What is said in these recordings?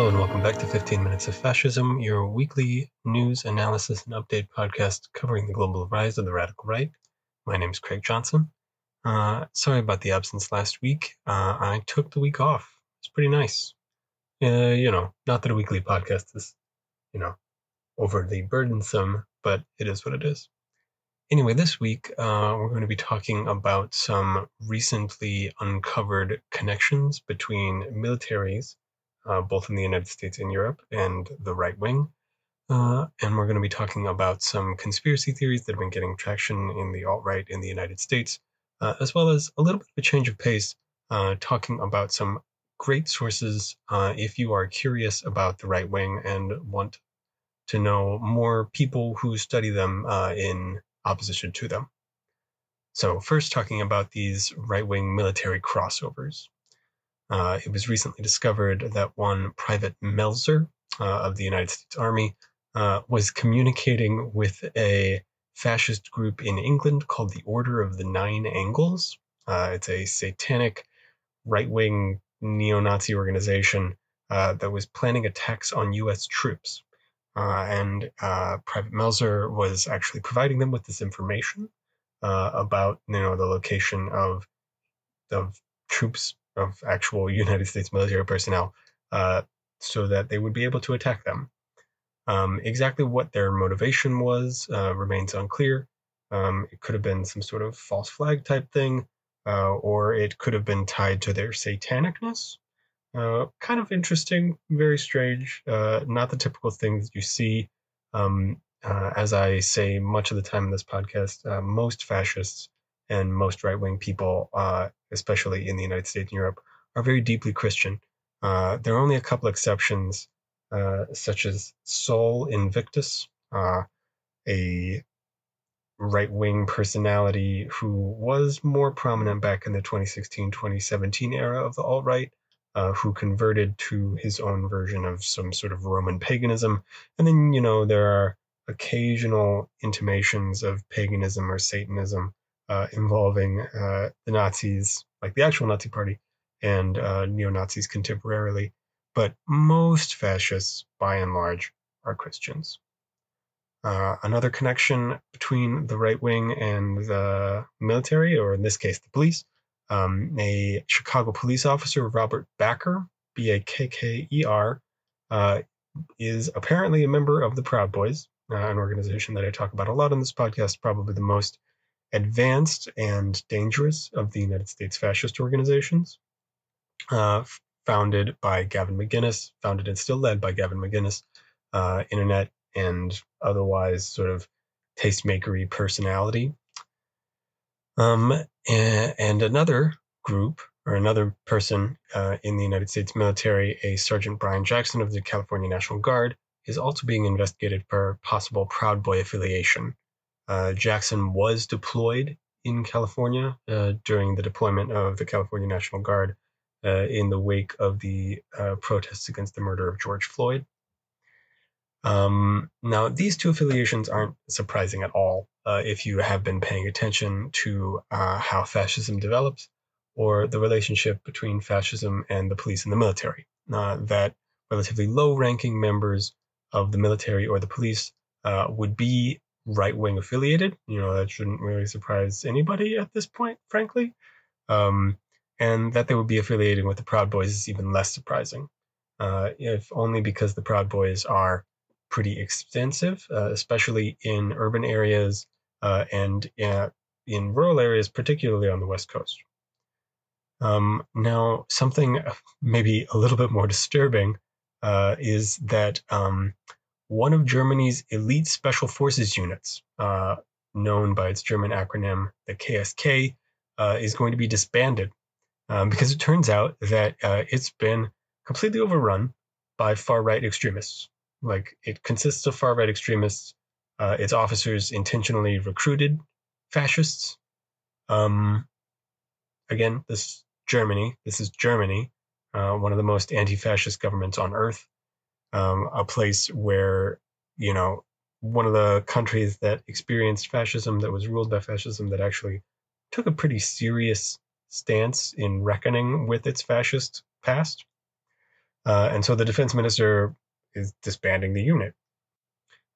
Hello and welcome back to 15 Minutes of Fascism, your weekly news, analysis, and update podcast covering the global rise of the radical right. My name is Craig Johnson. Uh, sorry about the absence last week. Uh, I took the week off. It's pretty nice. Uh, you know, not that a weekly podcast is, you know, overly burdensome, but it is what it is. Anyway, this week uh, we're going to be talking about some recently uncovered connections between militaries uh, both in the United States and Europe, and the right wing. Uh, and we're going to be talking about some conspiracy theories that have been getting traction in the alt right in the United States, uh, as well as a little bit of a change of pace, uh, talking about some great sources uh, if you are curious about the right wing and want to know more people who study them uh, in opposition to them. So, first, talking about these right wing military crossovers. Uh, it was recently discovered that one Private Melzer uh, of the United States Army uh, was communicating with a fascist group in England called the Order of the Nine Angles. Uh, it's a satanic right wing neo Nazi organization uh, that was planning attacks on U.S. troops. Uh, and Private Melzer was actually providing them with this information about you know the location of of troops of actual United States military personnel uh, so that they would be able to attack them. Um, exactly what their motivation was uh, remains unclear. Um, it could have been some sort of false flag type thing, uh, or it could have been tied to their satanicness. Uh, kind of interesting, very strange, uh, not the typical things you see. Um, uh, as I say much of the time in this podcast, most fascists and most right wing people, uh, especially in the United States and Europe, are very deeply Christian. Uh, there are only a couple exceptions, uh, such as Sol Invictus, uh, a right wing personality who was more prominent back in the 2016 2017 era of the alt right. Uh, who converted to his own version of some sort of Roman paganism. And then, you know, there are occasional intimations of paganism or Satanism uh, involving uh, the Nazis, like the actual Nazi Party, and uh, neo Nazis contemporarily. But most fascists, by and large, are Christians. Uh, another connection between the right wing and the military, or in this case, the police. Um, a Chicago police officer, Robert Bakker, B A K K E R, uh, is apparently a member of the Proud Boys, uh, an organization that I talk about a lot on this podcast, probably the most advanced and dangerous of the United States fascist organizations, uh, founded by Gavin McInnes, founded and still led by Gavin McInnes, uh, internet and otherwise sort of tastemakery personality. Um, and, and, another group or another person uh, in the United States military, a Sergeant Brian Jackson of the California National Guard, is also being investigated for possible Proud Boy affiliation. Uh, Jackson was deployed in California uh, during the deployment of the California National Guard uh, in the wake of the uh, protests against the murder of George Floyd. Um, now, these two affiliations aren't surprising at all uh, if you have been paying attention to uh, how fascism develops or the relationship between fascism and the police and the military. that relatively low ranking members of the military or the police would be right wing affiliated. You know, that shouldn't really surprise anybody at this point, frankly. Um, and that they would be affiliating with the Proud Boys is even less surprising, uh, if only because the Proud Boys are pretty extensive, uh, especially in urban areas uh, and uh, in rural areas, particularly on the West Coast. Um, now, something maybe a little bit more disturbing uh, is that um, one of Germany's elite special forces units, uh, known by its German acronym, the KSK, uh, is going to be disbanded um, because it turns out that uh, it's been completely overrun by far right extremists. Like it consists of far right extremists. Uh, its officers intentionally recruited fascists. Um, again, this Germany. This is Germany, uh, one of the most anti-fascist governments on earth um, a place where you know one of the countries that experienced fascism that was ruled by fascism that actually took a pretty serious stance in reckoning with its fascist past Uh, and so the defense minister is disbanding the unit.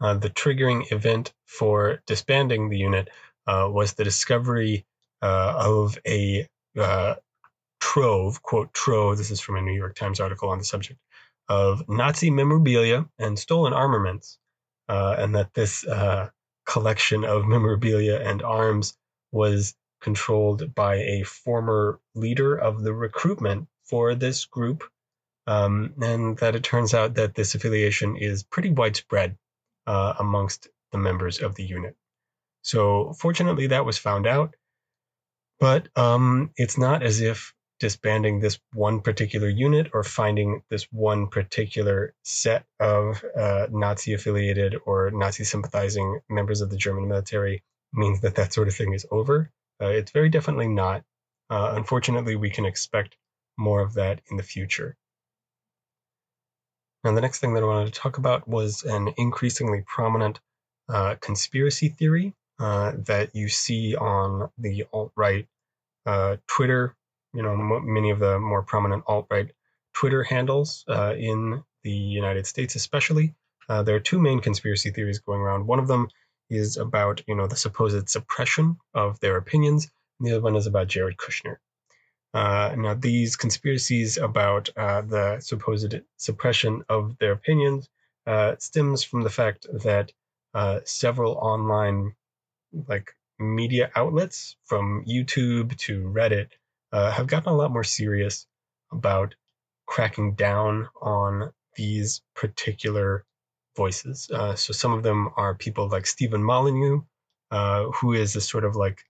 Uh, the triggering event for disbanding the unit uh, was the discovery uh, of a uh, trove, quote, trove, this is from a New York Times article on the subject, of Nazi memorabilia and stolen armaments, uh, and that this collection of memorabilia and arms was controlled by a former leader of the recruitment for this group um, and that it turns out that this affiliation is pretty widespread uh, amongst the members of the unit. So, fortunately, that was found out, but um, it's not as if disbanding this one particular unit or finding this one particular set of uh, Nazi affiliated or Nazi sympathizing members of the German military means that that sort of thing is over. Uh, it's very definitely not. Uh, unfortunately, we can expect more of that in the future. Now, the next thing that I wanted to talk about was an increasingly prominent uh, conspiracy theory uh, that you see on the alt right uh, Twitter. You know, m- many of the more prominent alt right Twitter handles uh, in the United States, especially. Uh, there are two main conspiracy theories going around. One of them is about you know the supposed suppression of their opinions, and the other one is about Jared Kushner. Uh, now, these conspiracies about uh, the supposed suppression of their opinions uh, stems from the fact that uh, several online, like media outlets, from YouTube to Reddit, uh, have gotten a lot more serious about cracking down on these particular voices. Uh, so some of them are people like Stefan Molyneux, who is a sort of like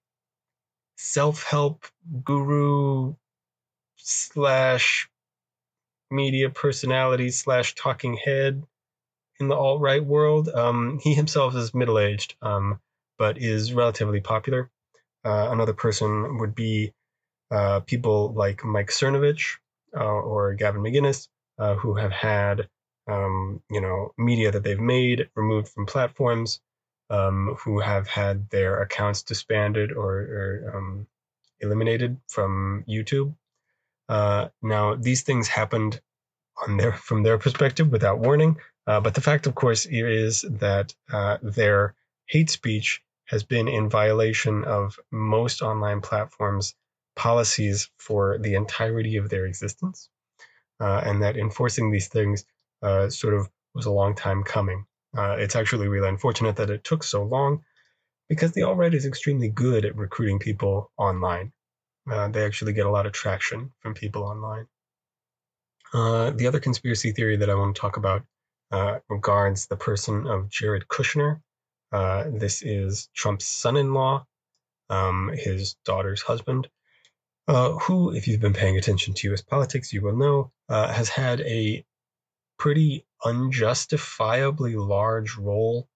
self-help guru slash media personality slash talking head in the alt right world. Um, he himself is middle aged, um, but is relatively popular. Uh, another person would be uh, people like Mike Cernovich uh, or Gavin McInnes, uh, who have had um, you know media that they've made removed from platforms, um, who have had their accounts disbanded or, or um, eliminated from YouTube. Uh, now, these things happened on their from their perspective without warning, uh, but the fact, of course, is that their hate speech has been in violation of most online platforms' policies for the entirety of their existence, uh, and that enforcing these things uh, sort of was a long time coming. Uh, it's actually really unfortunate that it took so long because the alt right is extremely good at recruiting people online. Uh, they actually get a lot of traction from people online. Uh, the other conspiracy theory that I want to talk about uh, regards the person of Jared Kushner. This is Trump's son in law, um, his daughter's husband, uh, who, if you've been paying attention to US politics, you will know, uh, has had a pretty unjustifiably large role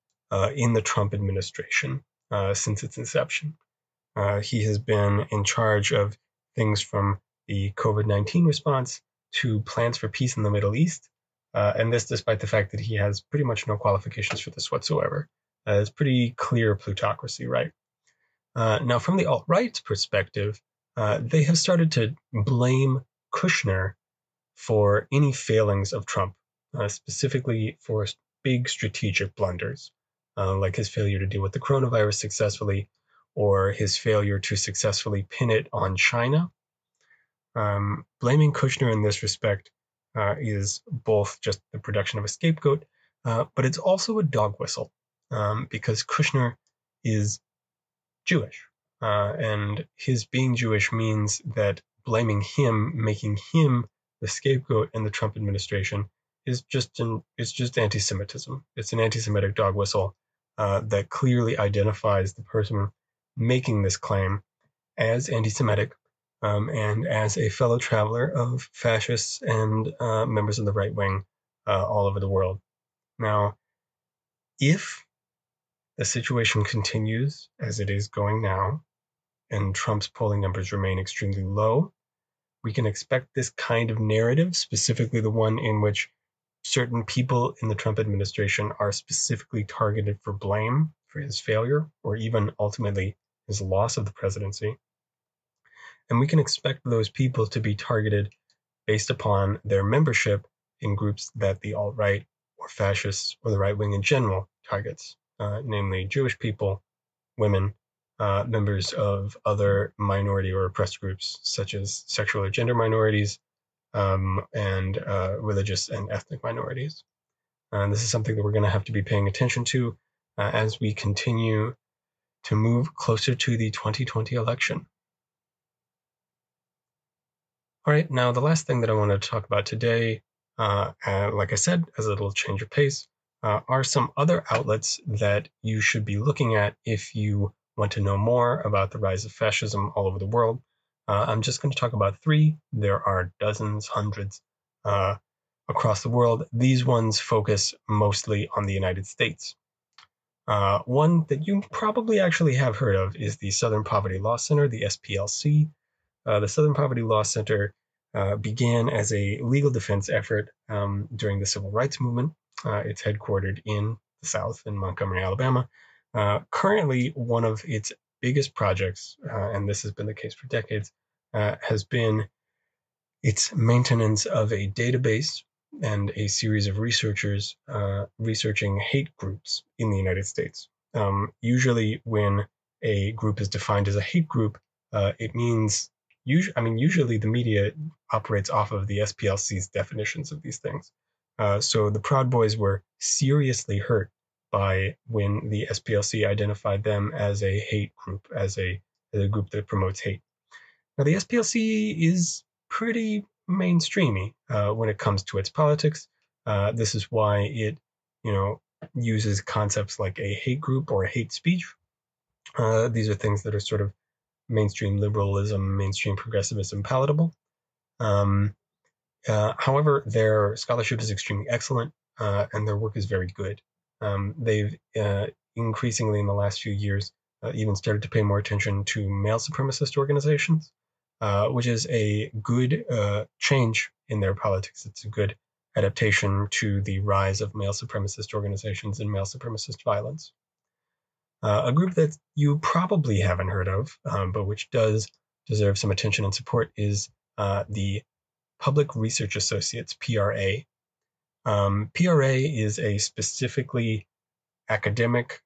in the Trump administration since its inception. Uh, he has been in charge of things from the COVID 19 response to plans for peace in the Middle East. Uh, and this despite the fact that he has pretty much no qualifications for this whatsoever. Uh, it's pretty clear plutocracy, right? Uh, now, from the alt right's perspective, uh, they have started to blame Kushner for any failings of Trump, uh, specifically for big strategic blunders, like his failure to deal with the coronavirus successfully or his failure to successfully pin it on China. Um, blaming Kushner in this respect uh, is both just the production of a scapegoat, uh, but it's also a dog whistle um, because Kushner is Jewish. Uh, and his being Jewish means that blaming him, making him the scapegoat in the Trump administration, is just an it's just anti-Semitism. It's an anti-Semitic dog whistle uh, that clearly identifies the person making this claim as anti Semitic um, and as a fellow traveler of fascists and uh, members of the right wing uh, all over the world. Now, if the situation continues as it is going now, and Trump's polling numbers remain extremely low, we can expect this kind of narrative, specifically the one in which certain people in the Trump administration are specifically targeted for blame for his failure or even ultimately his loss of the presidency. And we can expect those people to be targeted based upon their membership in groups that the alt right or fascists or the right wing in general targets, namely Jewish people, women, uh, members of other minority or oppressed groups, such as sexual or gender minorities, um, and uh, religious and ethnic minorities. And this is something that we're going to have to be paying attention to uh, as we continue to move closer to the 2020 election. All right, now the last thing that I want to talk about today, uh, like I said, as a little change of pace, uh, are some other outlets that you should be looking at if you want to know more about the rise of fascism all over the world. Uh, I'm just going to talk about three. There are dozens, hundreds uh, across the world. These ones focus mostly on the United States. Uh, one that you probably actually have heard of is the Southern Poverty Law Center, the SPLC. Uh, the Southern Poverty Law Center uh, began as a legal defense effort um, during the Civil Rights Movement. Uh, it's headquartered in the South, in Montgomery, Alabama. Uh, currently, one of its biggest projects, uh, and this has been the case for decades, has been its maintenance of a database and a series of researchers uh, researching hate groups in the United States. Um, usually, when a group is defined as a hate group, uh, it means usually, I mean, usually the media operates off of the SPLC's definitions of these things. Uh, so the Proud Boys were seriously hurt by when the SPLC identified them as a hate group, as a, as a group that promotes hate. Now, the SPLC is pretty mainstreamy uh, when it comes to its politics. Uh, this is why it, you know, uses concepts like a hate group or hate speech. Uh, these are things that are sort of mainstream liberalism, mainstream progressivism palatable. Um, uh, however, their scholarship is extremely excellent uh, and their work is very good. Um, they've uh, increasingly in the last few years even started to pay more attention to male supremacist organizations. Uh, which is a good uh, change in their politics. It's a good adaptation to the rise of male supremacist organizations and male supremacist violence. Uh, a group that you probably haven't heard of, um, but which does deserve some attention and support, is uh, the Public Research Associates, PRA. Um, PRA is a specifically academic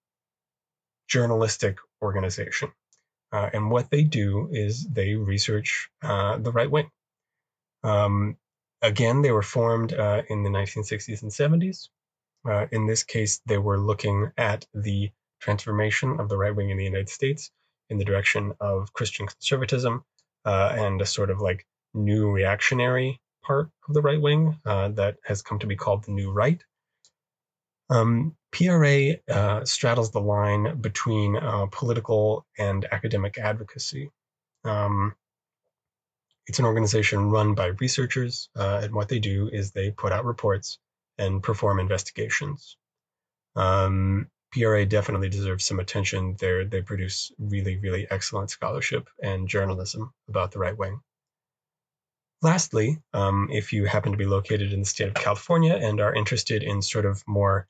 journalistic organization. Uh, and what they do is they research uh, the right wing. Um, again, they were formed uh, in the 1960s and 70s. Uh, in this case, they were looking at the transformation of the right wing in the United States in the direction of Christian conservatism uh, and a sort of like new reactionary part of the right wing uh, that has come to be called the New Right. Um, PRA uh, straddles the line between uh, political and academic advocacy. Um, it's an organization run by researchers, uh, and what they do is they put out reports and perform investigations. Um, PRA definitely deserves some attention. They they produce really really excellent scholarship and journalism about the right wing. Lastly, um, if you happen to be located in the state of California and are interested in sort of more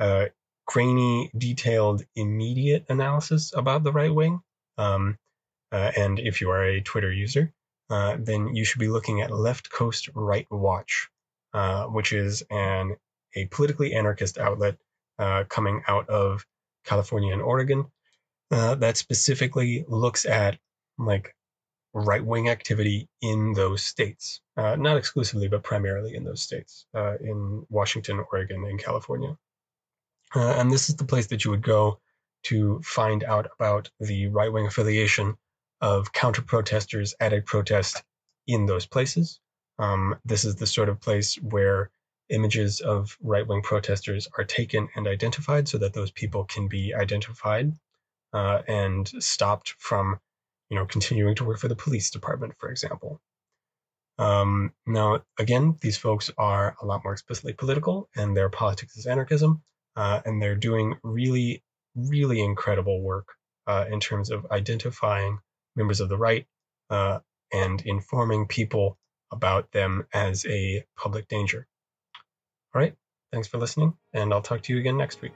uh, grainy, detailed, immediate analysis about the right wing, um, uh, and if you are a Twitter user, uh, then you should be looking at Left Coast Right Watch, uh, which is an a politically anarchist outlet uh, coming out of California and Oregon uh, that specifically looks at like right wing activity in those states, not exclusively, but primarily in those states, in Washington, Oregon, and California. Uh, and this is the place that you would go to find out about the right wing affiliation of counter protesters at a protest in those places. Um, this is the sort of place where images of right wing protesters are taken and identified so that those people can be identified uh, and stopped from you know continuing to work for the police department for example um, now again these folks are a lot more explicitly political and their politics is anarchism uh, and they're doing really, really incredible work uh, in terms of identifying members of the right uh, and informing people about them as a public danger. All right, thanks for listening, and I'll talk to you again next week.